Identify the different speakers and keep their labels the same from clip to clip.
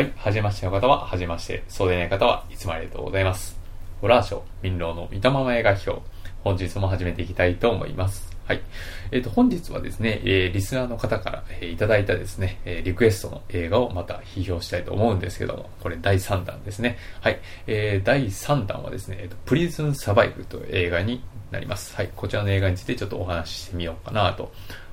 Speaker 1: はい、はじめましての方は、はじめまして、そうでない方はいつもありがとうございます。ホラーショー、民謡の見たまま映画表、本日も始めていきたいと思います。はい。えっ、と、本日はですね、えーリスナーの方から、えーいただいたですね、えーリクエストの映画をまた批評したいと思うんですけども、これ第3弾ですね。はい。えー第3弾はですね、えーとプリズンサバイブという映画になります。はい。こちらの映画についてちょっとお話ししてみようかなと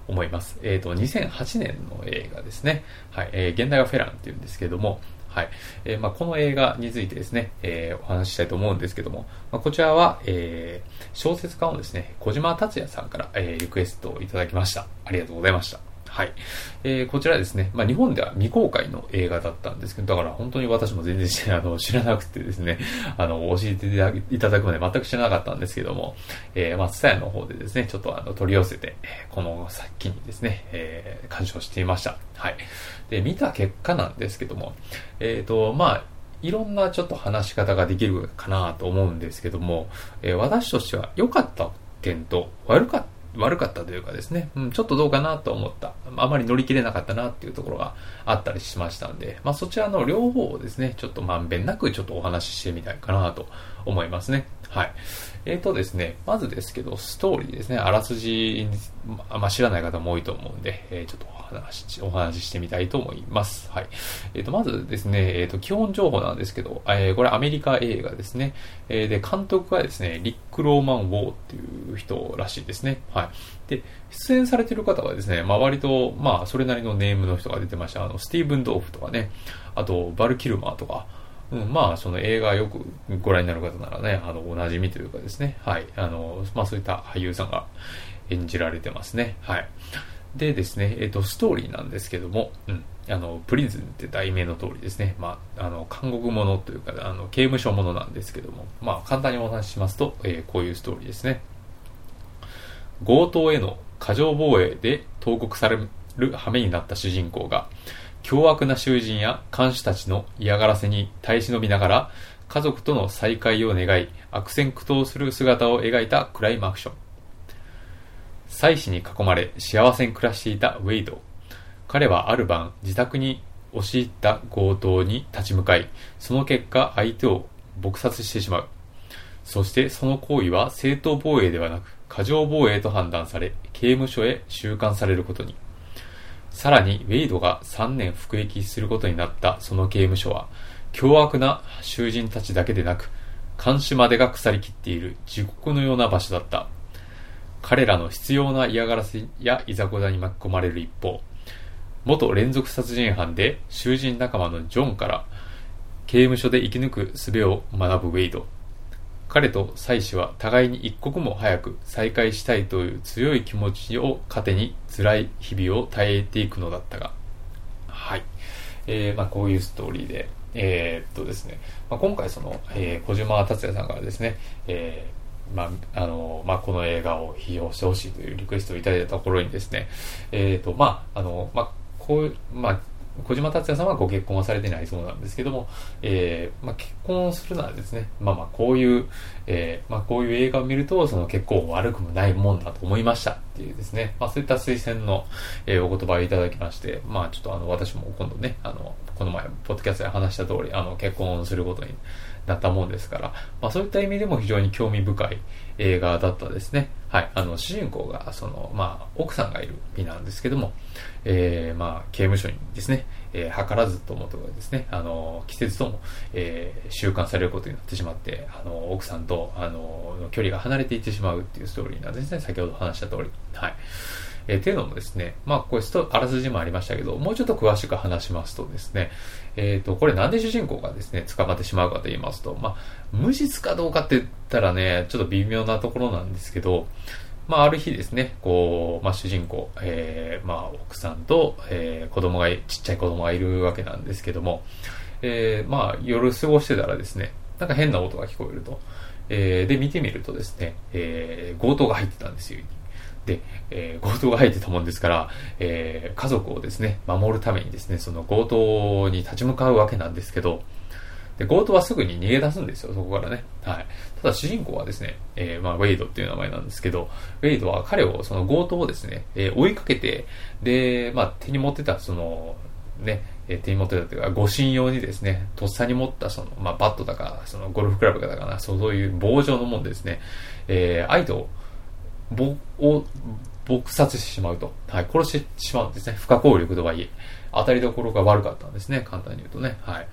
Speaker 1: 思います。えっ、と、2008年の映画ですね。はい。えー現代はフェランっていうんですけども、はい。えーまあ、この映画についてですね、えーお話ししたいと思うんですけども、まあ、こちらは、えー小説家のですね、小島達也さんから、えーリクエストをいただきました。ありがとうございました。はい。えーこちらですね、まあ、日本では未公開の映画だったんですけど、だから本当に私も全然 あの知らなくてですね、あの、教えていただくまで全く知らなかったんですけども、えーまあ、ツタヤの方でですね、ちょっとあの、取り寄せて、この先にですね、えー鑑賞していました。はい。で、見た結果なんですけども、えっ、と、まあ、いろんなちょっと話し方ができるかなと思うんですけども、えー私としては良かった点と悪かった悪かったというかですね、うん、ちょっとどうかなと思った。あまり乗り切れなかったなっていうところがあったりしましたんで、まあそちらの両方をですね、ちょっとまんべんなくちょっとお話ししてみたいかなと思いますね。はい。えーとですね、まずですけど、ストーリーですね、あらすじ、まあ、知らない方も多いと思うんで、えーちょっとお話し、お話ししてみたいと思います。はい。えーと、まずですね、えーと、基本情報なんですけど、えーこれアメリカ映画ですね。えーで、監督がですね、リック・ローマン・ウォーっていう人らしいですね。はい。で、出演されてる方はですね、まあ割と、まあそれなりのネームの人が出てました。あの、スティーブン・ドーフとかね、あと、バル・キルマーとか、うん、まあ、その映画よくご覧になる方ならね、あの、お馴染みというかですね、はい、あの、まあそういった俳優さんが演じられてますね、はい。でですね、えっ、と、ストーリーなんですけども、うん、あの、プリズンって題名の通りですね、まあ、あの、韓国ものというか、あの、刑務所ものなんですけども、まあ、簡単にお話ししますと、えーこういうストーリーですね。強盗への過剰防衛で投獄される羽目になった主人公が、凶悪な囚人や看守たちの嫌がらせに耐え忍びながら、家族との再会を願い、悪戦苦闘する姿を描いたクライムアクション。妻子に囲まれ幸せに暮らしていたウェイド。彼はある晩、自宅に押し入った強盗に立ち向かい、その結果相手を撲殺してしまう。そしてその行為は正当防衛ではなく過剰防衛と判断され、刑務所へ収監されることに。さらに、ウェイドが3年服役することになったその刑務所は、凶悪な囚人たちだけでなく、看守までが腐りきっている地獄のような場所だった。彼らの必要な嫌がらせやいざこざに巻き込まれる一方、元連続殺人犯で囚人仲間のジョンから刑務所で生き抜く術を学ぶウェイド。彼と妻子は互いに一刻も早く再会したいという強い気持ちを糧に辛い日々を耐えていくのだったが。はい。えー、まあこういうストーリーで、えーっとですね、まあ、今回その、えー小島達也さんからですね、えーまあ、あの、まあ、この映画を批評してほしいというリクエストをいただいたところにですね、えーっと、まあ、あの、まあ、こういう、まあ、小島達也さんはご結婚はされてないそうなんですけども、えーまあ、結婚するならですね、まあまあこういう、えーまあこういう映画を見ると、その結婚悪くもないもんだと思いましたっていうですね、まあそういった推薦の、えーお言葉をいただきまして、まあちょっとあの私も今度ね、あの、この前、ポッドキャストで話した通り、あの、結婚することになったもんですから、まあそういった意味でも非常に興味深い映画だったですね。はい。あの、主人公が、その、まあ、奥さんがいる身なんですけども、えー、まあ、刑務所にですね、えー、図らずともとですね、あの、季節とも、えー、収監されることになってしまって、あの、奥さんと、あの、距離が離れていってしまうっていうストーリーなんですね、先ほど話した通り。はい。えー、っていうのもですね、まあ、これスト、あらすじもありましたけど、もうちょっと詳しく話しますとですね、えっ、と、これなんで主人公がですね、捕まってしまうかと言いますと、まあ、無実かどうかって言ったらね、ちょっと微妙なところなんですけど、まあ、ある日ですね、こう、まあ、主人公、えー、まあ、奥さんと、えー、子供が、ちっちゃい子供がいるわけなんですけども、えー、まあ、夜過ごしてたらですね、なんか変な音が聞こえると。えー、で、見てみるとですね、えー、強盗が入ってたんですよ。で、えー強盗が入ってたもんですから、えー家族をですね、守るためにですね、その強盗に立ち向かうわけなんですけど、で、強盗はすぐに逃げ出すんですよ、そこからね。はい。ただ主人公はですね、えーまあ、ウェイドっていう名前なんですけど、ウェイドは彼を、その強盗をですね、えー追いかけて、で、まあ、手に持ってた、その、ね、えー、手に持ってたというか、護身用にですね、とっさに持ったその、まあ、バットだか、そのゴルフクラブだかな、そういう棒状のもんですね、えー、相手を、棒を、撲殺してしまうと。はい、殺してしまうんですね。不可抗力とはいえ。当たりどころが悪かったんですね。簡単に言うとね。はい。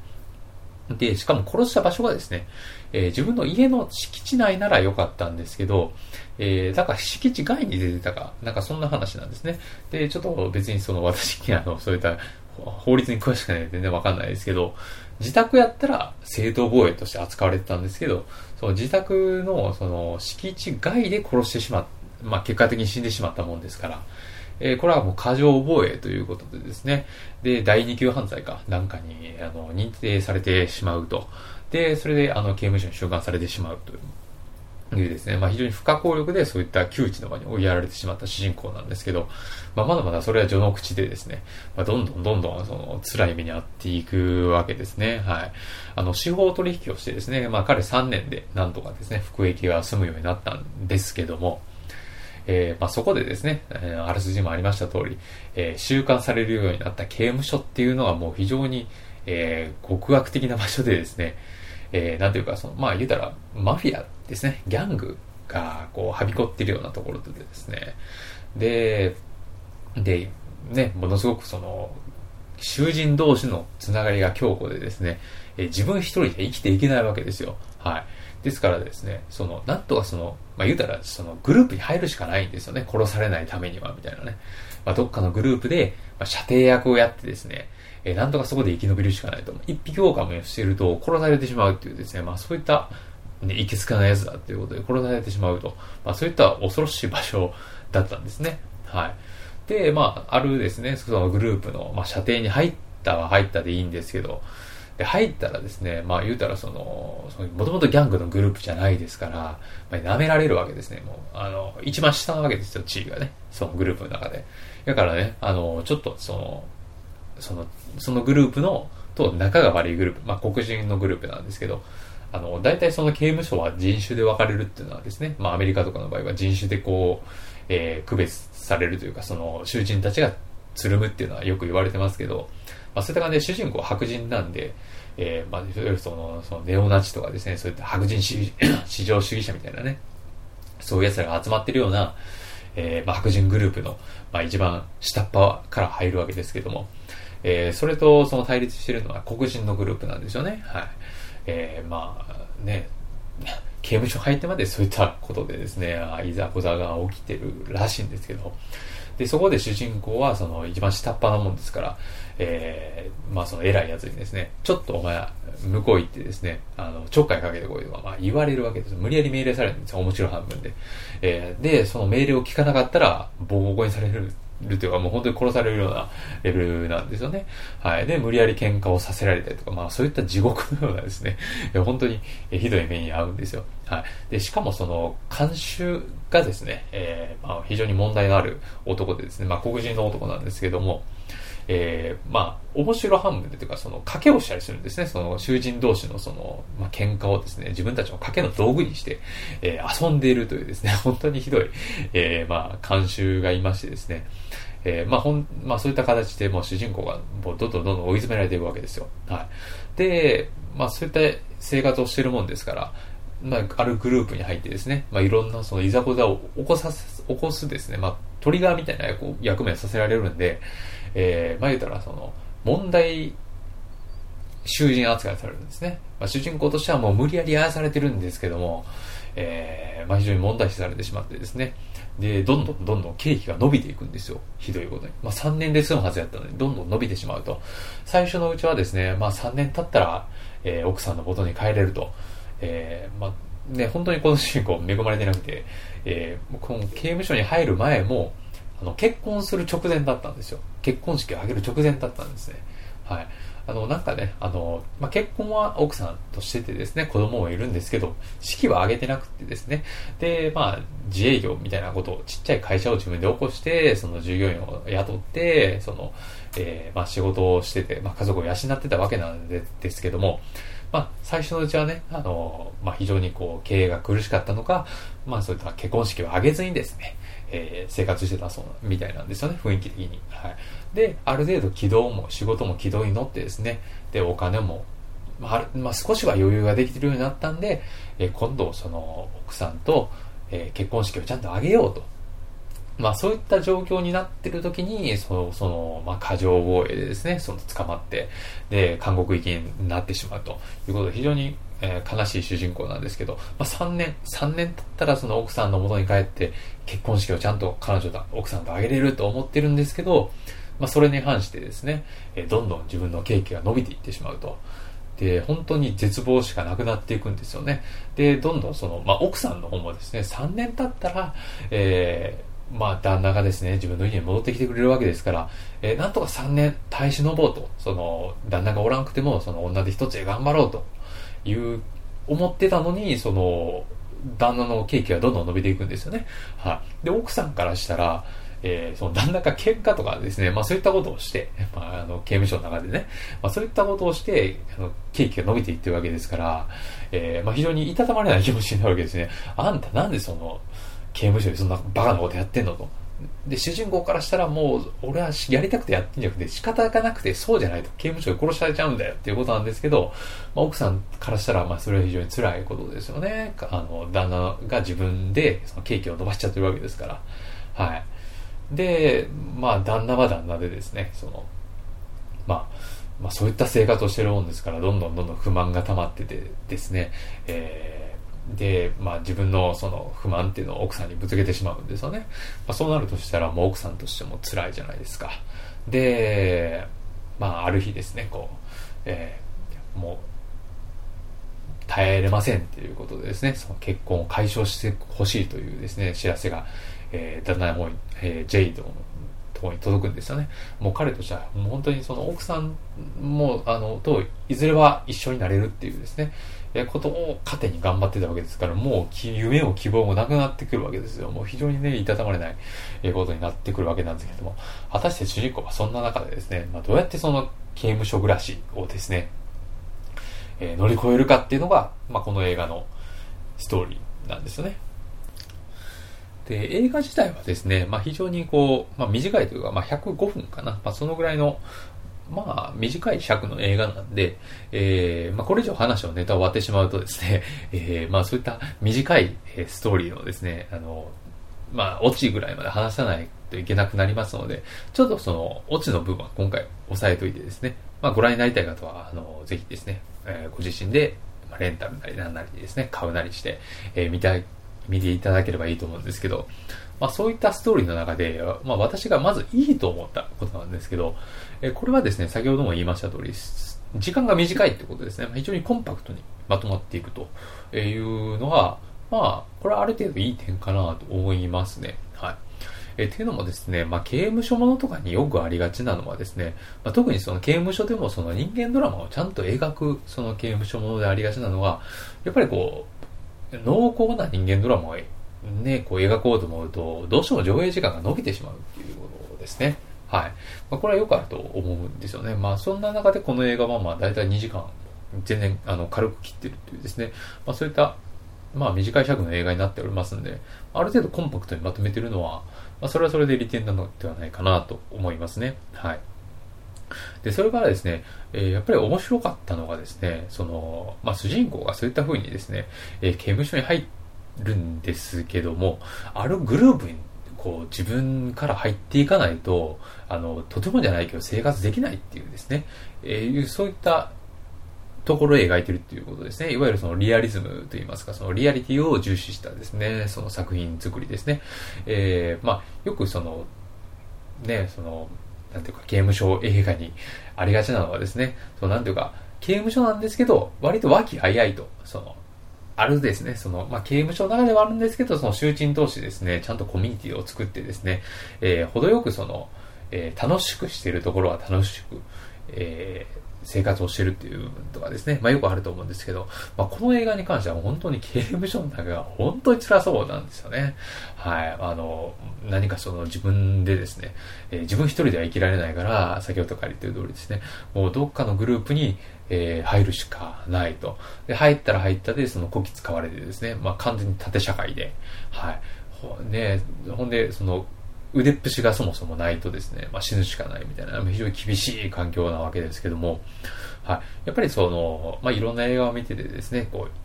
Speaker 1: で、しかも殺した場所がですね、えー、自分の家の敷地内なら良かったんですけど、えー、だから敷地外に出てたか、なんかそんな話なんですね。で、ちょっと別にその私、あの、そういった法律に詳しくないんで全然わかんないですけど、自宅やったら正当防衛として扱われてたんですけど、その自宅のその敷地外で殺してしまっまあ結果的に死んでしまったもんですから、えー、これはもう過剰防衛ということでですね、で、第二級犯罪かなんかにあの認定されてしまうと。で、それであの刑務所に収監されてしまうという。いうですね、まあ、非常に不可抗力でそういった窮地の場に追いやられてしまった主人公なんですけど、まあ、まだまだそれは序の口でですね、まあ、どんどんどんどんその辛い目に遭っていくわけですね。はい。あの、司法取引をしてですね、まあ、彼3年でなんとかですね、服役が済むようになったんですけども、えー、まあ、そこでですね、えー、あらすじもありました通り、えー、収監されるようになった刑務所っていうのはもう非常に、えー、極悪的な場所でですね、えー、なんていうか、その、まあ言うたら、マフィアですね、ギャングが、こう、はびこっているようなところでですね、で、で、ね、ものすごくその、囚人同士のつながりが強固でですね、えー、自分一人で生きていけないわけですよ。はい。ですからですね、その、なんとかその、まあ、言うたら、その、グループに入るしかないんですよね。殺されないためには、みたいなね。まあ、どっかのグループで、まあ、射程役をやってですね、えー、なんとかそこで生き延びるしかないと。一匹狼をしていると殺されてしまうっていうですね、まあそういった、ね、いけつかないやつだっていうことで殺されてしまうと。まあそういった恐ろしい場所だったんですね。はい。で、まあ、あるですね、そのグループの、まあ、射程に入ったは入ったでいいんですけど、で、入ったらですね、まあ言うたらその、もともとギャングのグループじゃないですから、まあ、舐められるわけですね。もう、あの、一番下なわけですよ、地位がね。そのグループの中で。だからね、あの、ちょっとその、その、そのグループの、と仲が悪いグループ、まあ黒人のグループなんですけど、あの、大体その刑務所は人種で分かれるっていうのはですね、まあアメリカとかの場合は人種でこう、えー、区別されるというか、その囚人たちがつるむっていうのはよく言われてますけど、まあそういった感じで主人公は白人なんで、えー、まあ、いわゆるその、そのネオナチとかですね、そういった白人 至上主義者みたいなね、そういう奴らが集まってるような、えー、まあ、白人グループの、まあ、一番下っ端から入るわけですけども、えー、それとその対立してるのは黒人のグループなんですよね。はい。えー、まあね、刑務所入ってまでそういったことでですね、いざこざが起きてるらしいんですけど、で、そこで主人公はその一番下っ端なもんですから、えー、まあその偉いやつにですね、ちょっとお前、向こう行ってですね、あの、ちょっかいかけてこいとか、まあ言われるわけです。無理やり命令されるんですよ、面白半分で。えー、で、その命令を聞かなかったら、ボコボコにされるるというか、もう本当に殺されるようなレベルなんですよね。はい。で、無理やり喧嘩をさせられたりとか、まあそういった地獄のようなですね、本当にひどい目に遭うんですよ。はい。で、しかもその、監修がですね、えー、まあ非常に問題のある男でですね、まあ黒人の男なんですけども、えー、まあ、面白半分でというか、その、賭けをしたりするんですね。その、囚人同士のその、まあ、喧嘩をですね、自分たちの賭けの道具にして、えー、遊んでいるというですね、本当にひどい、えー、まあ、監修がいましてですね、えー、まあ、ほん、まあ、そういった形でもう主人公が、もうどんどんどんどん追い詰められていくわけですよ。はい。で、まあ、そういった生活をしているもんですから、まあ、あるグループに入ってですね、まあ、いろんなそのいざこざを起こさ起こすですね、まあ、トリガーみたいな役目をさせられるんで、えー、まあ言うたらその、問題囚人扱いされるんですね。まあ、主人公としてはもう無理やりあやされてるんですけども、えー、まあ非常に問題視されてしまってですね。で、どんどんどんどん経費が伸びていくんですよ。ひどいことに。まあ3年で済むはずやったのに、どんどん伸びてしまうと。最初のうちはですね、まあ3年経ったら、えー、奥さんの元に帰れると。えー、まあね、本当にこの主人公恵まれてなくて、えー、この刑務所に入る前も、あの、結婚する直前だったんですよ。結婚式を挙げる直前だったんですね。はい。あの、なんかね、あの、まあ、結婚は奥さんとしててですね、子供もいるんですけど、式は挙げてなくてですね、で、まあ、自営業みたいなことを、ちっちゃい会社を自分で起こして、その従業員を雇って、その、えー、まあ、仕事をしてて、まあ、家族を養ってたわけなんでですけども、まあ、最初のうちはね、あの、まあ、非常にこう、経営が苦しかったのか、まあ、そういった結婚式を挙げずにですね、えー、生活してたそうみたいなんですよね、雰囲気的に。はい。で、ある程度軌道も、仕事も軌道に乗ってですね、で、お金も、まあ、まあ、少しは余裕ができてるようになったんで、えー、今度、その、奥さんと、えー、結婚式をちゃんと挙げようと。まあそういった状況になってる時に、その、その、まあ過剰防衛でですね、その捕まって、で、韓国行きになってしまうということで、非常に、えー、悲しい主人公なんですけど、まあ3年、3年経ったらその奥さんの元に帰って、結婚式をちゃんと彼女と奥さんと挙げれると思ってるんですけど、まあそれに反してですね、えー、どんどん自分のケーキが伸びていってしまうと。で、本当に絶望しかなくなっていくんですよね。で、どんどんその、まあ奥さんの方もですね、3年経ったら、えー、まあ、旦那がですね、自分の家に戻ってきてくれるわけですから、えー、なんとか3年耐え忍ぼうと、その、旦那がおらんくても、その女で一つで頑張ろうという、思ってたのに、その、旦那のケーキがどんどん伸びていくんですよね。はい。で、奥さんからしたら、えー、その旦那が喧嘩とかですね、まあそういったことをして、まああの、刑務所の中でね、まあそういったことをして、あの、ケーキが伸びていってるわけですから、えー、まあ非常にいたたまれない気持ちになるわけですね。あんたなんでその、刑務所でそんなバカなことやってんのと。で、主人公からしたらもう、俺はやりたくてやってんじゃなくて、仕方がなくて、そうじゃないと、刑務所で殺されちゃうんだよっていうことなんですけど、まあ、奥さんからしたら、まあ、それは非常に辛いことですよね。あの、旦那が自分で、そのケーキを伸ばしちゃってるわけですから。はい。で、まあ、旦那は旦那でですね、その、まあ、まあ、そういった生活をしてるもんですから、どんどんどんどん不満が溜まっててですね、えーで、まあ自分のその不満っていうのを奥さんにぶつけてしまうんですよね。まあそうなるとしたらもう奥さんとしても辛いじゃないですか。で、まあある日ですね、こう、えー、もう、耐えれませんっていうことでですね、その結婚を解消してほしいというですね、知らせが、えー、旦那の方に、えー、ジェイドのとこに届くんですよね。もう彼としては、もう本当にその奥さんも、あの、と、いずれは一緒になれるっていうですね、ことを糧に頑張ってたわけですから、もう夢も希望もなくなってくるわけですよ。もう非常にね、いたたまれない、ことになってくるわけなんですけども、果たして主人公はそんな中でですね、まあ、どうやってその刑務所暮らしをですね、えー、乗り越えるかっていうのが、まあ、この映画のストーリーなんですよね。で、映画自体はですね、まあ、非常にこう、まあ、短いというか、まあ、105分かな。まあ、そのぐらいの、まあ、短い尺の映画なんで、えー、まあ、これ以上話をネタ終わってしまうとですね、えー、まあ、そういった短いストーリーをですね、あの、まあ、オチぐらいまで話さないといけなくなりますので、ちょっとその、オチの部分は今回押さえといてですね、まあ、ご覧になりたい方は、あの、ぜひですね、えー、ご自身で、まあ、レンタルなりなんなりですね、買うなりして、えー、見たい、見ていただければいいと思うんですけど、まあ、そういったストーリーの中で、まあ、私がまずいいと思ったことなんですけど、えこれはですね、先ほども言いました通り、時間が短いってことですね。非常にコンパクトにまとまっていくというのは、まあ、これはある程度いい点かなと思いますね。はい。えっていうのもですね、まあ、刑務所ものとかによくありがちなのはですね、まあ、特にその刑務所でもその人間ドラマをちゃんと描くその刑務所ものでありがちなのは、やっぱりこう、濃厚な人間ドラマをね、こう描こうと思うと、どうしても上映時間が伸びてしまうっていうことですね。はい。まあ、これはよくあると思うんですよね。まあ、そんな中でこの映画はまあ、大体2時間、全然、あの、軽く切ってるっていうですね。まあ、そういった、まあ、短い尺の映画になっておりますんで、ある程度コンパクトにまとめてるのは、まあ、それはそれで利点なのではないかなと思いますね。はい。で、それからですね、えー、やっぱり面白かったのがですね、その、まあ、主人公がそういった風にですね、えー、刑務所に入るんですけども、あるグループにこう自分から入っていかないと、あの、とてもじゃないけど生活できないっていうですね、えー、そういったところを描いてるっていうことですね。いわゆるそのリアリズムといいますか、そのリアリティを重視したですね、その作品作りですね。えー、まあ、よくその、ね、その、なんていうか、刑務所映画にありがちなのはですね、そのなんていうか、刑務所なんですけど、割と和気あいあいと、その、あるですね、その、まあ、刑務所の中ではあるんですけど、その囚人同士ですね、ちゃんとコミュニティを作ってですね、えー、程よくその、えー、楽しくしているところは楽しく、えー、生活をしてるっていう部分とかですね、まあよくあると思うんですけど、まあこの映画に関しては本当に刑務所の中が本当に辛そうなんですよね。はい。あの、何かその自分でですね、えー、自分一人では生きられないから、先ほどから言ってる通りですね、もうどっかのグループに、えー、入るしかないと。で、入ったら入ったで、そのこき使われてですね、まあ完全に縦社会で、はい。ね、ほんで、その、腕っぷしがそもそもないとですね、まあ、死ぬしかないみたいな、非常に厳しい環境なわけですけども、はい。やっぱりその、まあ、いろんな映画を見ててですね、こう、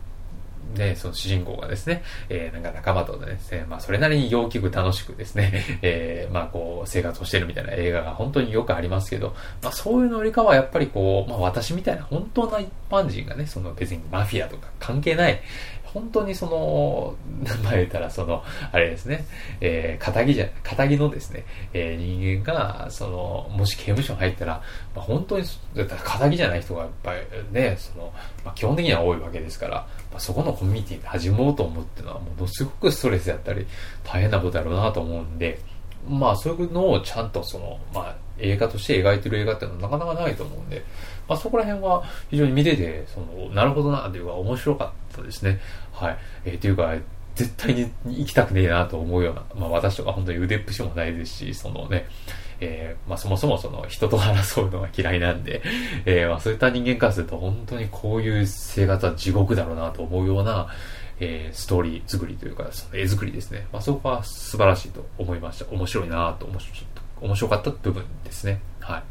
Speaker 1: ね、その主人公がですね、えー、なんか仲間とですね、まあそれなりに陽気く楽しくですね、えー、まあこう生活をしてるみたいな映画が本当によくありますけど、まあそういうのよりかはやっぱりこう、まあ私みたいな本当な一般人がね、その別にマフィアとか関係ない、本当にその、名前言ったらその、あれですね、えー、仇じゃ、仇のですね、えー、人間が、その、もし刑務所に入ったら、まあ、本当に、だったら仇じゃない人がやっぱりね、その、まあ、基本的には多いわけですから、まあ、そこのコミュニティで始もうと思うっていうのは、ものすごくストレスだったり、大変なことだろうなと思うんで、まあそういうのをちゃんとその、まあ映画として描いてる映画っていうのはなかなかないと思うんで、まあそこら辺は非常に見てて、その、なるほどなっていうか面白かったですね。はい。えー、っていうか、絶対に行きたくねえなと思うような、まあ私とか本当に腕っぷしもないですし、そのね、えー、まあそもそもその人と争うのが嫌いなんで、えー、まあそういった人間からすると本当にこういう生活は地獄だろうなと思うような、えー、ストーリー作りというか、その絵作りですね。まあそこは素晴らしいと思いました。面白いなと、面白かった部分ですね。はい。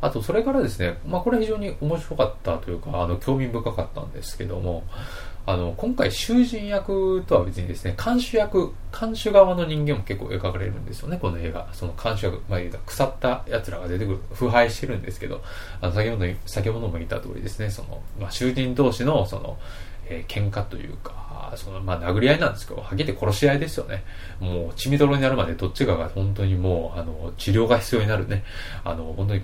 Speaker 1: あと、それからですね、まあ、これ非常に面白かったというか、あの、興味深かったんですけども、あの、今回、囚人役とは別にですね、監修役、監修側の人間も結構描かれるんですよね、この映画。その監修役、まあ、腐った奴らが出てくる、腐敗してるんですけど、あの、先ほど、先ほども言った通りですね、その、まあ、囚人同士の、その、えー、喧嘩というか、その、まあ、殴り合いなんですけど、はげて殺し合いですよね。もう、血みどろになるまでどっちかが本当にもう、あの、治療が必要になるね。あの、本当に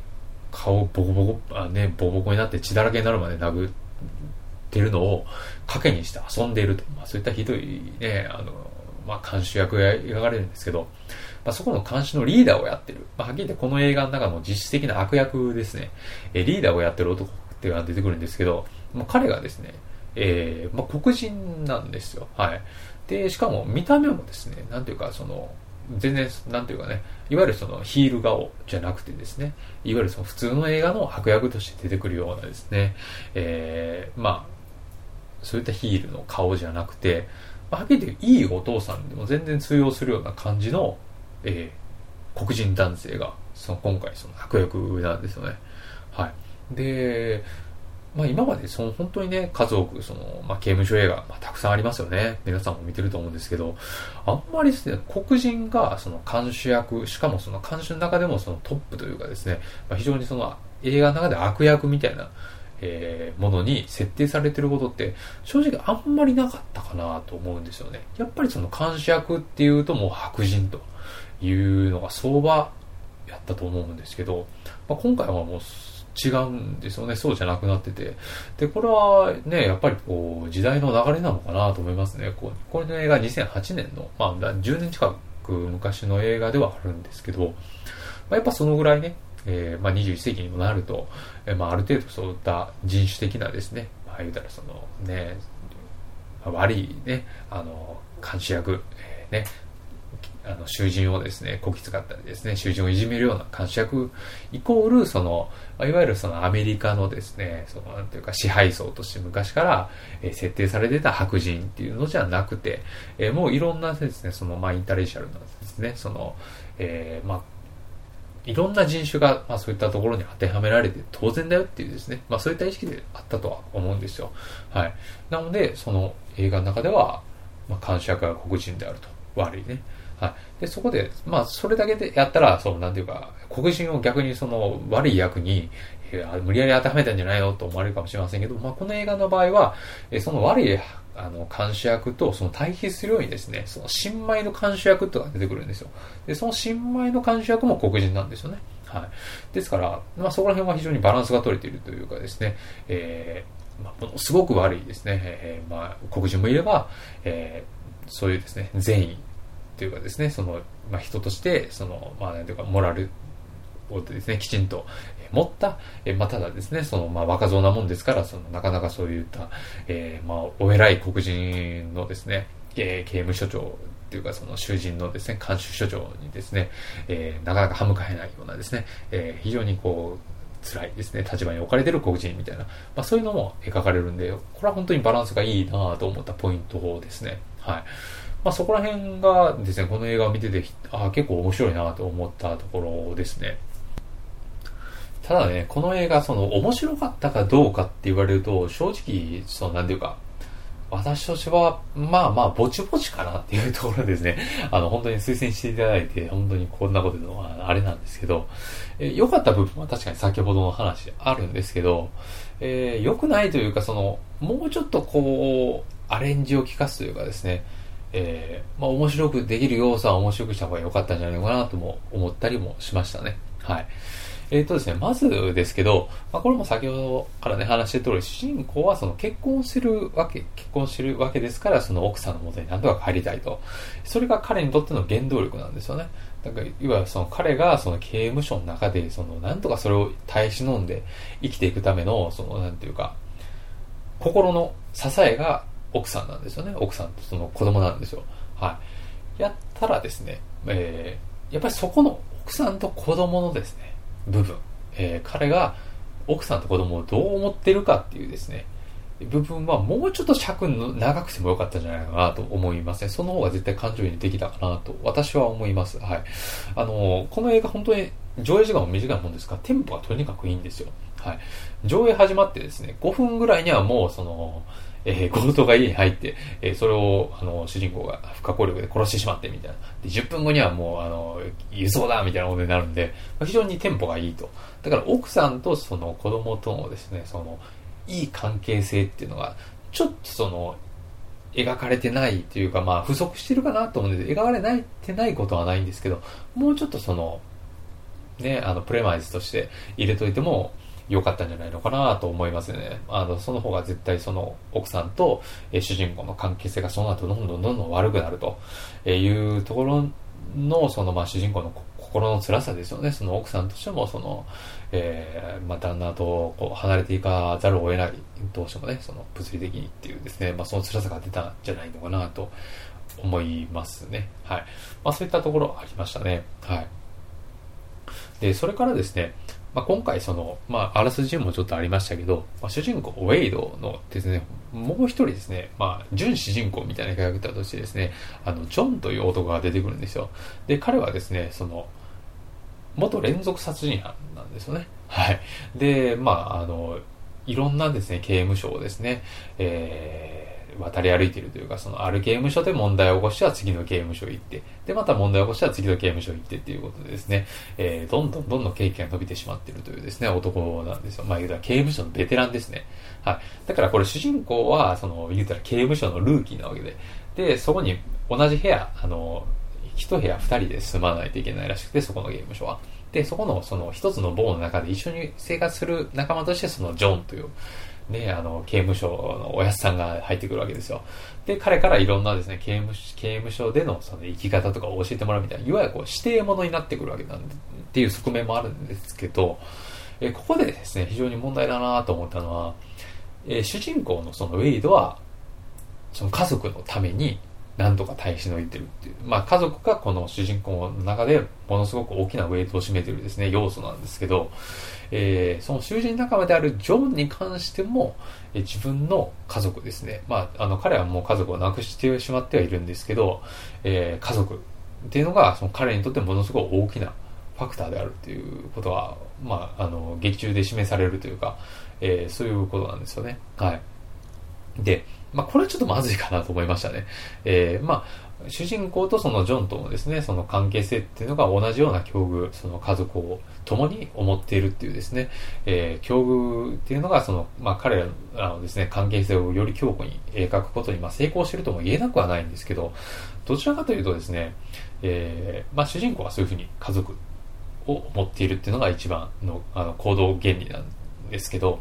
Speaker 1: 顔ボコボコ、あね、ボコボコになって血だらけになるまで殴ってるのを賭けにして遊んでいると。まあ、そういったひどいね、あの、まあ、監修役が描かれるんですけど、まあ、そこの監視のリーダーをやってる。まあ、はっきり言ってこの映画の中の実質的な悪役ですね。えリーダーをやってる男っていうのが出てくるんですけど、まあ、彼がですね、えー、まあ、黒人なんですよ。はい。で、しかも見た目もですね、なんていうか、その、全然、なんていうかね、いわゆるそのヒール顔じゃなくてですね、いわゆるその普通の映画の悪役として出てくるようなですね、えー、まあ、そういったヒールの顔じゃなくて、まあ、はっきり言っていいお父さんでも全然通用するような感じの、えー、黒人男性が、その今回その悪役なんですよね。はい。で、まあ今までその本当にね、数多くその、まあ刑務所映画、まあたくさんありますよね。皆さんも見てると思うんですけど、あんまりですね、黒人がその監視役、しかもその監視の中でもそのトップというかですね、まあ、非常にその映画の中で悪役みたいな、えー、ものに設定されてることって正直あんまりなかったかなと思うんですよね。やっぱりその監視役っていうともう白人というのが相場やったと思うんですけど、まあ、今回はもう違うんですよね。そうじゃなくなってて。で、これはね、やっぱりこう、時代の流れなのかなと思いますね。こうこれの映画2008年の、まあ、10年近く昔の映画ではあるんですけど、まあ、やっぱそのぐらいね、えー、まあ、21世紀にもなると、えー、まあ、ある程度そういった人種的なですね、まあ、言うたらそのね、悪いね、あの、監視役、えー、ね、あの囚人をですね、こき使ったりですね、囚人をいじめるような監視役イコール、その、いわゆるそのアメリカのですね、その、なんていうか支配層として昔から、えー、設定されてた白人っていうのじゃなくて、えー、もういろんなですね、その、まあ、インタレーシャルなんですね、その、えー、まあ、いろんな人種が、まあ、そういったところに当てはめられて当然だよっていうですね、まあ、そういった意識であったとは思うんですよ。はい。なので、その映画の中では、まあ、監視役が黒人であると。悪いね。はい。で、そこで、まあ、それだけでやったら、その、なんていうか、黒人を逆にその、悪い役に、えー、無理やり当てはめたんじゃないのと思われるかもしれませんけど、まあ、この映画の場合は、えー、その悪い、あの、監視役と、その対比するようにですね、その新米の監視役とか出てくるんですよ。で、その新米の監視役も黒人なんですよね。はい。ですから、まあ、そこら辺は非常にバランスが取れているというかですね、えー、まあ、ものすごく悪いですね、えー、まあ、黒人もいれば、えー、そういうですね、善意というかですね、その、まあ、人として、その、まあ、なんていうか、モラルをですね、きちんと持った、えまあ、ただですね、その、まあ、若造なもんですから、その、なかなかそういった、えー、まあ、お偉い黒人のですね、えー、刑務所長っていうか、その囚人のですね、監修所長にですね、えー、なかなか歯向かえないようなですね、えー、非常にこう、辛いですね、立場に置かれてる黒人みたいな、まあそういうのも描かれるんで、これは本当にバランスがいいなと思ったポイントですね。はい。まあ、そこら辺がですね、この映画を見てて、あ結構面白いなと思ったところですね。ただね、この映画、その、面白かったかどうかって言われると、正直、その、なんていうか、私としては、まあまあ、ぼちぼちかなっていうところですね。あの、本当に推薦していただいて、本当にこんなこと言うのはあれなんですけど、え良かった部分は確かに先ほどの話あるんですけど、えー、良くないというか、その、もうちょっとこう、アレンジを効かすというかですね、えー、まあ面白くできる要素は面白くした方が良かったんじゃないのかなとも思ったりもしましたね。はい。えっ、ー、とですね、まずですけど、まあ、これも先ほどからね、話してる通り、主人公はその結婚するわけ、結婚してるわけですから、その奥さんの元に何とか帰りたいと。それが彼にとっての原動力なんですよね。だから、いわゆるその彼がその刑務所の中で、そのなんとかそれを耐え忍んで生きていくための、そのなんていうか、心の支えが奥さんなんですよね。奥さんとその子供なんですよ。はい。やったらですね、えー、やっぱりそこの奥さんと子供のですね、部分、えー、彼が奥さんと子供をどう思ってるかっていうですね、部分はもうちょっと尺の長くてもよかったんじゃないかなと思いますね。その方が絶対感情移入できたかなと私は思います。はい。あの、この映画本当に上映時間も短いもんですから、テンポがとにかくいいんですよ。はい。上映始まってですね、5分ぐらいにはもうその、えー、強盗が家に入って、えー、それを、あの、主人公が不可抗力で殺してしまってみたいな。で、10分後にはもう、あの、輸送だみたいなことになるんで、まあ、非常にテンポがいいと。だから奥さんとその子供とのですね、その、いい関係性っていうのが、ちょっとその、描かれてないというか、まあ、不足してるかなと思うんで、描かれないってないことはないんですけど、もうちょっとその、ね、あの、プレマイズとして入れといても、良かったんじゃないのかなと思いますね。あの、その方が絶対その奥さんと、え主人公の関係性がその後どんどんどんどん悪くなるというところの、そのまあ主人公の心の辛さですよね。その奥さんとしても、その、えー、まあ旦那とこう離れていかざるを得ない、どうしてもね、その物理的にっていうですね、まあその辛さが出たんじゃないのかなと思いますね。はい。まあそういったところありましたね。はい。で、それからですね、まあ、今回その、まあ、あらすじもちょっとありましたけど、まあ、主人公、ウェイドのですね、もう一人ですね、まあ、準主人公みたいなキャラクターとしてですね、あの、ジョンという男が出てくるんですよ。で、彼はですね、その、元連続殺人犯なんですよね。はい。で、まあ、あの、いろんなですね、刑務所をですね、えー、渡り歩いてるというか、そのある刑務所で問題を起こしては次の刑務所行って、で、また問題を起こしては次の刑務所行ってっていうことでですね、えー、どんどんどんどん経験が伸びてしまってるというですね、男なんですよ。まあ言うたら刑務所のベテランですね。はい。だからこれ主人公は、その、言うたら刑務所のルーキーなわけで、で、そこに同じ部屋、あの、一部屋二人で住まないといけないらしくて、そこの刑務所は。で、そこの、その一つの棒の中で一緒に生活する仲間として、そのジョンという、ね、あの、刑務所のおやすさんが入ってくるわけですよ。で、彼からいろんなですね、刑務刑務所でのその生き方とかを教えてもらうみたいな、いわゆるこう指定者になってくるわけなんで、っていう側面もあるんですけど、えここでですね、非常に問題だなと思ったのは、え主人公のそのウェイドは、その家族のために何とか耐え忍いでるっていう。まあ家族がこの主人公の中でものすごく大きなウェイトを占めてるですね、要素なんですけど、えー、その囚人仲間であるジョンに関しても、えー、自分の家族ですね。まあ、あの、彼はもう家族を亡くしてしまってはいるんですけど、えー、家族っていうのが、その彼にとってものすごい大きなファクターであるっていうことは、まあ、あの、劇中で示されるというか、えー、そういうことなんですよね。はい。で、まあ、これはちょっとまずいかなと思いましたね。えー、まあ、主人公とそのジョンとのですね、その関係性っていうのが同じような境遇、その家族を共に思っているっていうですね、えー、境遇っていうのが、その、まあ、彼らのですね、関係性をより強固に描くことに、まあ、成功してるとも言えなくはないんですけど、どちらかというとですね、えー、まあ、主人公はそういうふうに家族を持っているっていうのが一番のあの行動原理なんですけど、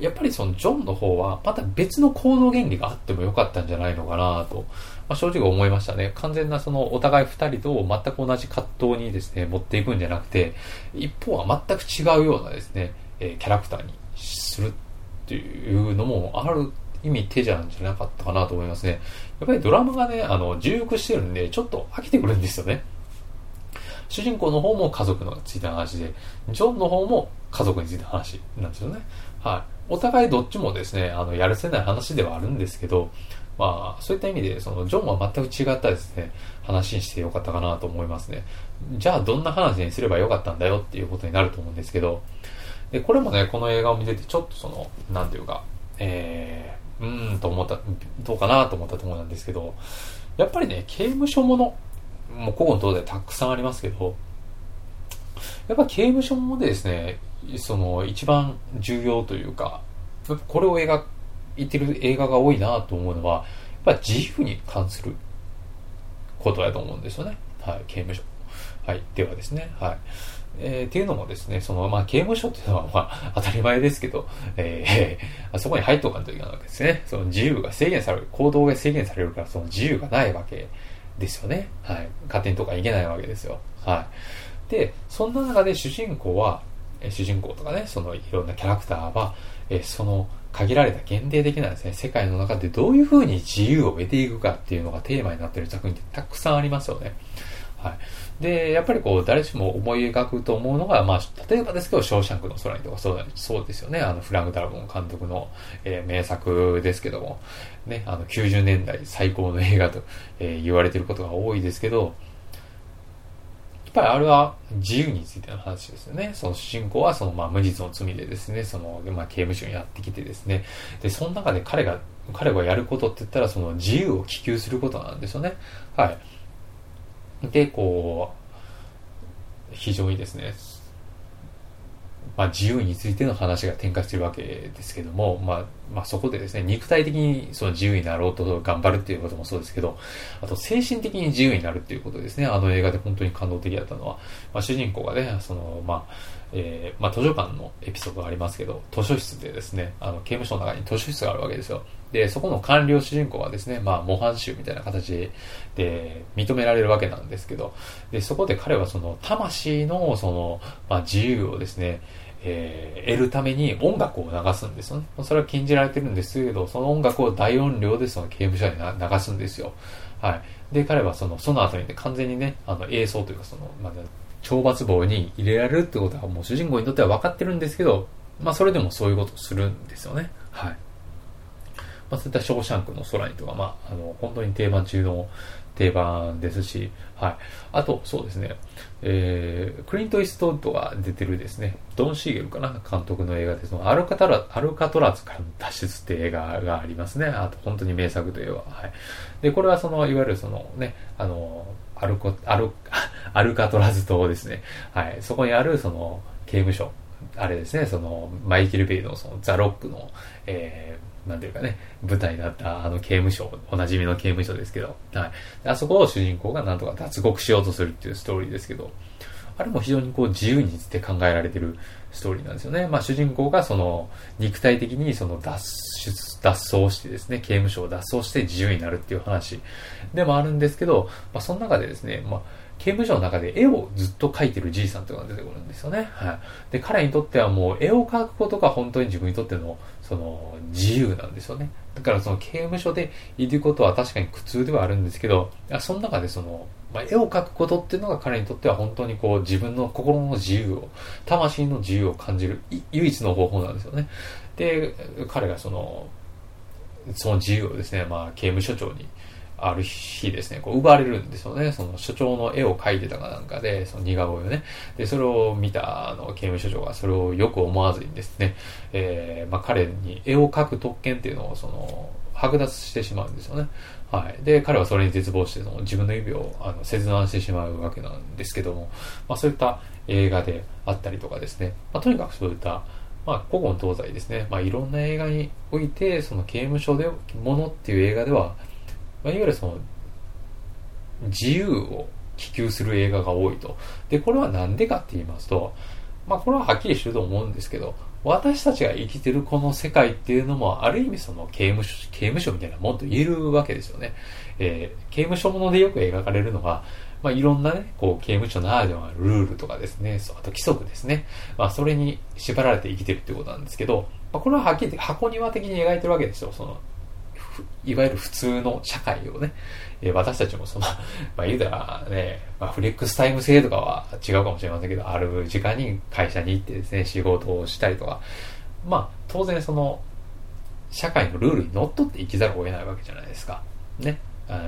Speaker 1: やっぱりそのジョンの方はまた別の行動原理があってもよかったんじゃないのかなと、まあ、正直思いましたね。完全なそのお互い二人と全く同じ葛藤にですね、持っていくんじゃなくて、一方は全く違うようなですね、え、キャラクターにするっていうのもある意味手じゃんじゃなかったかなと思いますね。やっぱりドラマがね、あの、重複してるんで、ちょっと飽きてくるんですよね。主人公の方も家族のついての話で、ジョンの方も家族について話なんですよね。はい。お互いどっちもですね、あの、やるせない話ではあるんですけど、まあ、そういった意味で、その、ジョンは全く違ったですね、話にしてよかったかなと思いますね。じゃあ、どんな話にすればよかったんだよっていうことになると思うんですけど、で、これもね、この映画を見てて、ちょっとその、なんていうか、えー、うーんと思った、どうかなと思ったところなんですけど、やっぱりね、刑務所もの、もう古今東西たくさんありますけど、やっぱ刑務所もでですね、その一番重要というか、これを描いてる映画が多いなと思うのは、やっぱ自由に関することやと思うんですよね。はい、刑務所。はい、ではですね、はい。えー、っていうのもですね、その、まあ、刑務所っていうのは、まあ、当たり前ですけど、えー、そこに入っておかんといけないわけですね。その自由が制限される、行動が制限されるから、その自由がないわけですよね。はい。勝手にとかいけないわけですよ。はい。で、そんな中で主人公は、え主人公とかね、そのいろんなキャラクターは、えその限られた限定的なですね、世界の中でどういうふうに自由を得ていくかっていうのがテーマになっている作品ってたくさんありますよね。はい。で、やっぱりこう、誰しも思い描くと思うのが、まあ、例えばですけど、ショーシャンクの空にとかそうそうですよね。あの、フラング・ダラゴン監督の、えー、名作ですけども、ね、あの、90年代最高の映画と、えー、言われてることが多いですけど、っぱりあれは自由についての話ですよね。その主人公はそのまあ無実の罪でですね、そのまあ刑務所にやってきてですね、で、その中で彼が、彼がやることって言ったらその自由を希求することなんですよね。はい。で、こう、非常にですね、まあ、自由についての話が展開してるわけですけども、まあ、まあ、そこでですね、肉体的にその自由になろうと頑張るっていうこともそうですけど、あと精神的に自由になるっていうことですね。あの映画で本当に感動的だったのは、まあ、主人公がね、その、まあ、えー、まあ、図書館のエピソードがありますけど、図書室でですね、あの、刑務所の中に図書室があるわけですよ。で、そこの官僚主人公はですね、まあ、模範囚みたいな形で認められるわけなんですけど、で、そこで彼はその、魂の、その、まあ、自由をですね、えー、得るために音楽を流すんですよね。それは禁じられてるんですけど、その音楽を大音量でその刑務所に流すんですよ。はい。で、彼はその、その後にね、完全にね、あの、映像というかその、まあ、懲罰棒に入れられるってことはもう主人公にとっては分かってるんですけど、まあそれでもそういうことをするんですよね。はい。まあそういったショーシャンクの空にとか、まああの、本当に定番中の定番ですし、はい。あと、そうですね、えー、クリント・イーストウッドが出てるですね、ドン・シーゲルかな、監督の映画で、そのアルカトラ、アルカトラズからの脱出って映画がありますね。あと、本当に名作といえば、はい。で、これはその、いわゆるそのね、あの、アルコ、アル、アルカトラズ島ですね。はい。そこにある、その、刑務所。あれですね、その、マイケル・ベイの、その、ザ・ロックの、えー、なんていうかね、舞台になったあの刑務所、おなじみの刑務所ですけど、はい。あそこを主人公がなんとか脱獄しようとするっていうストーリーですけど、あれも非常にこう自由について考えられてるストーリーなんですよね。まあ主人公がその肉体的にその脱出、脱走してですね、刑務所を脱走して自由になるっていう話でもあるんですけど、まあその中でですね、まあ刑務所の中で絵をずっと描いてるじいさんというのが出てくるんですよね。はい。で、彼にとってはもう絵を描くことが本当に自分にとってのその自由なんですよね。だからその刑務所でいることは確かに苦痛ではあるんですけど、その中でその、まあ、絵を描くことっていうのが彼にとっては本当にこう自分の心の自由を、魂の自由を感じる唯一の方法なんですよね。で、彼がその、その自由をですね、まあ刑務所長にある日ですね、こう奪われるんですよね。その所長の絵を描いてたかなんかで、その似顔絵をね。で、それを見たあの刑務所長がそれをよく思わずにですね、えー、まあ彼に絵を描く特権っていうのをその、剥奪してしまうんですよね。はい。で、彼はそれに絶望して、その自分の指をあの切断してしまうわけなんですけども、まあそういった映画であったりとかですね、まあとにかくそういったまあ、古今東西ですね。まあ、いろんな映画において、その刑務所で、ものっていう映画では、まあ、いわゆるその、自由を希求する映画が多いと。で、これはなんでかって言いますと、まあ、これははっきりしてると思うんですけど、私たちが生きてるこの世界っていうのも、ある意味その刑務所、刑務所みたいなもんと言えるわけですよね。えー、刑務所ものでよく描かれるのは、まあ、いろんなね、こう、刑務所ならではのルールとかですね、あと規則ですね。まあ、それに縛られて生きてるってことなんですけど、まあ、これははっきり言って箱庭的に描いてるわけですよ。その、いわゆる普通の社会をね、えー、私たちもその、まあ言うたらね、まあフレックスタイム制とかは違うかもしれませんけど、ある時間に会社に行ってですね、仕事をしたりとか、まあ当然その、社会のルールにのっとって生きざるを得ないわけじゃないですか。ね。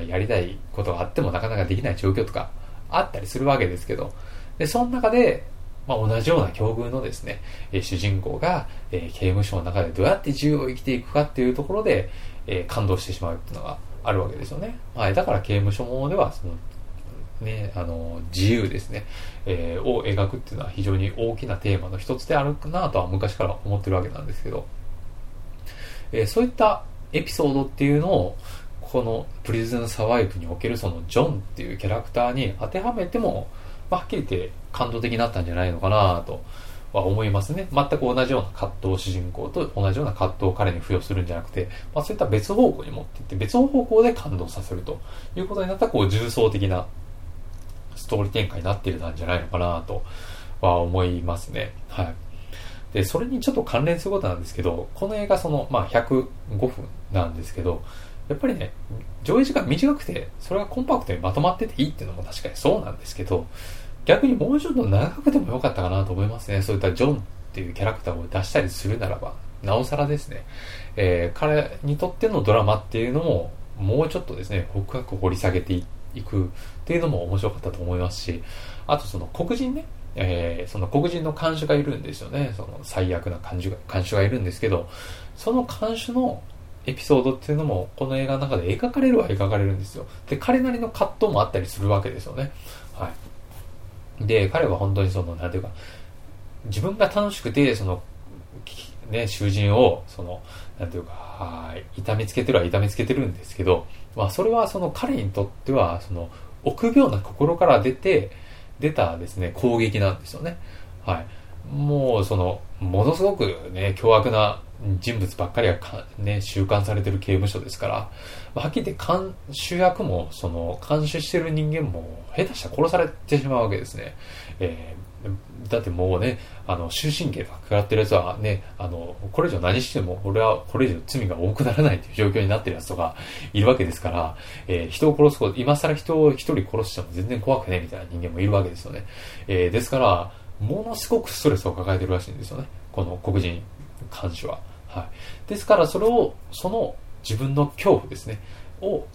Speaker 1: やりたいことがあってもなかなかできない状況とかあったりするわけですけど、で、その中で、まあ、同じような境遇のですね、えー、主人公が、えー、刑務所の中でどうやって自由を生きていくかっていうところで、えー、感動してしまうっていうのがあるわけですよね。はい、だから刑務所ものでは、その、ね、あの、自由ですね、えー、を描くっていうのは非常に大きなテーマの一つであるかなとは昔から思ってるわけなんですけど、えー、そういったエピソードっていうのを、このプリズンサバイブにおけるそのジョンっていうキャラクターに当てはめても、はっきり言って感動的になったんじゃないのかなとは思いますね。全く同じような葛藤を主人公と同じような葛藤を彼に付与するんじゃなくて、まあ、そういった別方向に持っていって別方向で感動させるということになったこう重層的なストーリー展開になっていたんじゃないのかなとは思いますね。はい。で、それにちょっと関連することなんですけど、この映画その、まあ、105分なんですけど、やっぱりね、上映時間短くて、それがコンパクトにまとまってていいっていうのも確かにそうなんですけど、逆にもうちょっと長くてもよかったかなと思いますね。そういったジョンっていうキャラクターを出したりするならば、なおさらですね、えー、彼にとってのドラマっていうのも、もうちょっとですね、深く掘り下げていくっていうのも面白かったと思いますし、あとその黒人ね、えー、その黒人の看守がいるんですよね。その最悪な看守が看守がいるんですけど、その看守のエピソードっていうのもこの映画の中で描かれるは描かれるんですよ。で、彼なりの葛藤もあったりするわけですよね。はい。で、彼は本当にその、なんていうか、自分が楽しくて、その、ね、囚人を、その、なんていうか、はい痛めつけてるは痛めつけてるんですけど、まあ、それはその彼にとっては、その、臆病な心から出て、出たですね、攻撃なんですよね。はい。もう、その、ものすごくね、凶悪な人物ばっかりがね、収監されてる刑務所ですから、まあ、はっきり言って監主役も、その、監視してる人間も、下手したら殺されてしまうわけですね。えー、だってもうね、あの、終身刑がかかってるやつはね、あの、これ以上何しても、俺はこれ以上罪が多くならないという状況になってるやつとかいるわけですから、えー、人を殺すこと、今更人を一人殺しても全然怖くねみたいな人間もいるわけですよね。えー、ですから、ものすごくストレスを抱えてるらしいんですよね。この黒人看守は。はい。ですから、それを、その自分の恐怖ですね、を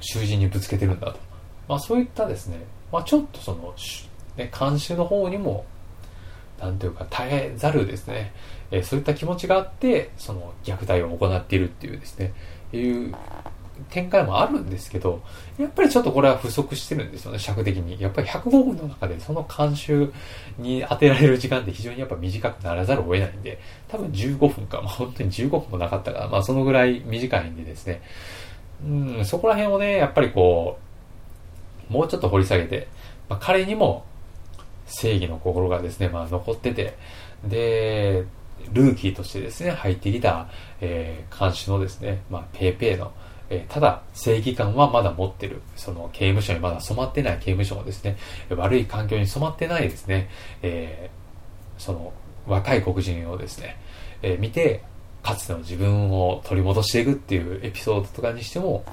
Speaker 1: 囚人にぶつけてるんだと。まあ、そういったですね、まあ、ちょっとその、ね、監修の方にも、なんていうか、耐えざるですね、え、そういった気持ちがあって、その虐待を行っているっていうですね、いう展開もあるんですけど、やっぱりちょっとこれは不足してるんですよね、尺的に。やっぱり105分の中でその監修に当てられる時間って非常にやっぱ短くならざるを得ないんで、多分15分か、まあ本当に15分もなかったから、まあそのぐらい短いんでですね、うん、そこら辺をね、やっぱりこう、もうちょっと掘り下げて、まあ彼にも正義の心がですね、まあ残ってて、で、ルーキーとしてですね、入ってきた、えー、監視のですね、まあ、ペーペーの、え、ただ、正義感はまだ持ってる。その刑務所にまだ染まってない刑務所もですね、悪い環境に染まってないですね、えー、その若い黒人をですね、えー、見て、かつての自分を取り戻していくっていうエピソードとかにしても、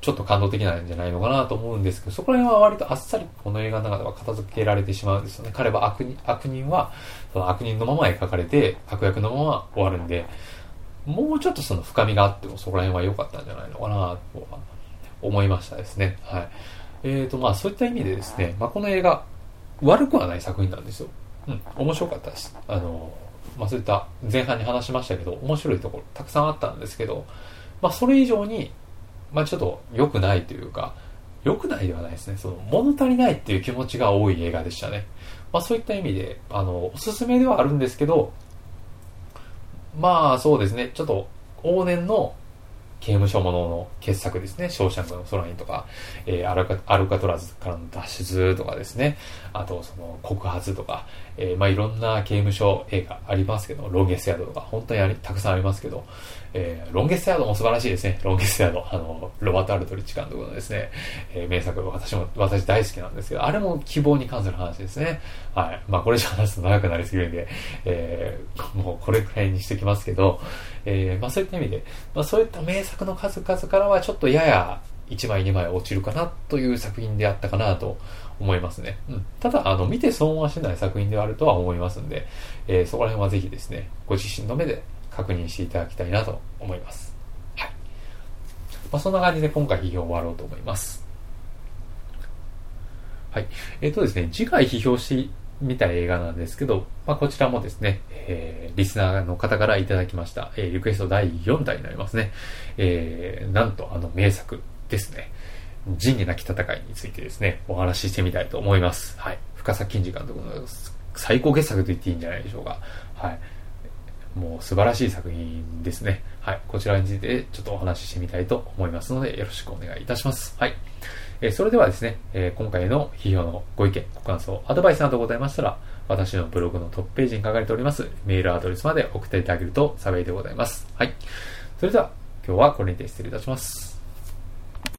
Speaker 1: ちょっと感動的なんじゃないのかなと思うんですけど、そこら辺は割とあっさりこの映画の中では片付けられてしまうんですよね。彼は悪人悪人は、その悪人のまま描かれて、悪役のまま終わるんで、もうちょっとその深みがあってもそこら辺は良かったんじゃないのかなとは思いましたですね。はい。えーと、まあそういった意味でですね、まあこの映画、悪くはない作品なんですよ。うん、面白かったです。あの、まあそういった前半に話しましたけど、面白いところたくさんあったんですけど、まあそれ以上に、まあちょっと良くないというか、良くないではないですね。その物足りないっていう気持ちが多い映画でしたね。まあそういった意味で、あの、おすすめではあるんですけど、まあそうですね、ちょっと往年の刑務所ものの傑作ですね。ショーシャンクの空にとか、えー、アルカアルカトラズからの脱出とかですね。あと、その告発とか、えー、まあいろんな刑務所映画ありますけど、ロンゲスヤードとか、本当にありたくさんありますけど、えー、ロンゲスヤードも素晴らしいですね。ロンゲスヤード。あの、ロバート・アルトリッチ監督のですね、えー、名作、私も、私大好きなんですけど、あれも希望に関する話ですね。はい。まあこれ以上話すと長くなりすぎるんで、えー、もうこれくらいにしてきますけど、えー、まあそういった意味で、まあそういった名作の数々からはちょっとやや1枚2枚落ちるかなという作品であったかなと思いますね。うん。ただ、あの、見て損はしない作品ではあるとは思いますんで、えー、そこら辺はぜひですね、ご自身の目で確認していただきたいなと思います。はい。まあ、そんな感じで今回批評終わろうと思います。はい。えっ、ー、とですね、次回批評し見た映画なんですけど、まあ、こちらもですね、えー、リスナーの方からいただきました、えー、リクエスト第4弾になりますね。えー、なんとあの名作ですね。仁義なき戦いについてですね、お話ししてみたいと思います。はい。深作金次監督の最高傑作と言っていいんじゃないでしょうか。はい。もう素晴らしい作品ですね。はい。こちらについてちょっとお話ししてみたいと思いますので、よろしくお願いいたします。はい。えー、それではですね、えー、今回の費用のご意見、ご感想、アドバイスなどございましたら、私のブログのトップページに書かれておりますメールアドレスまで送っていただけると幸いでございます。はい。それでは、今日はこれにて失礼いたします。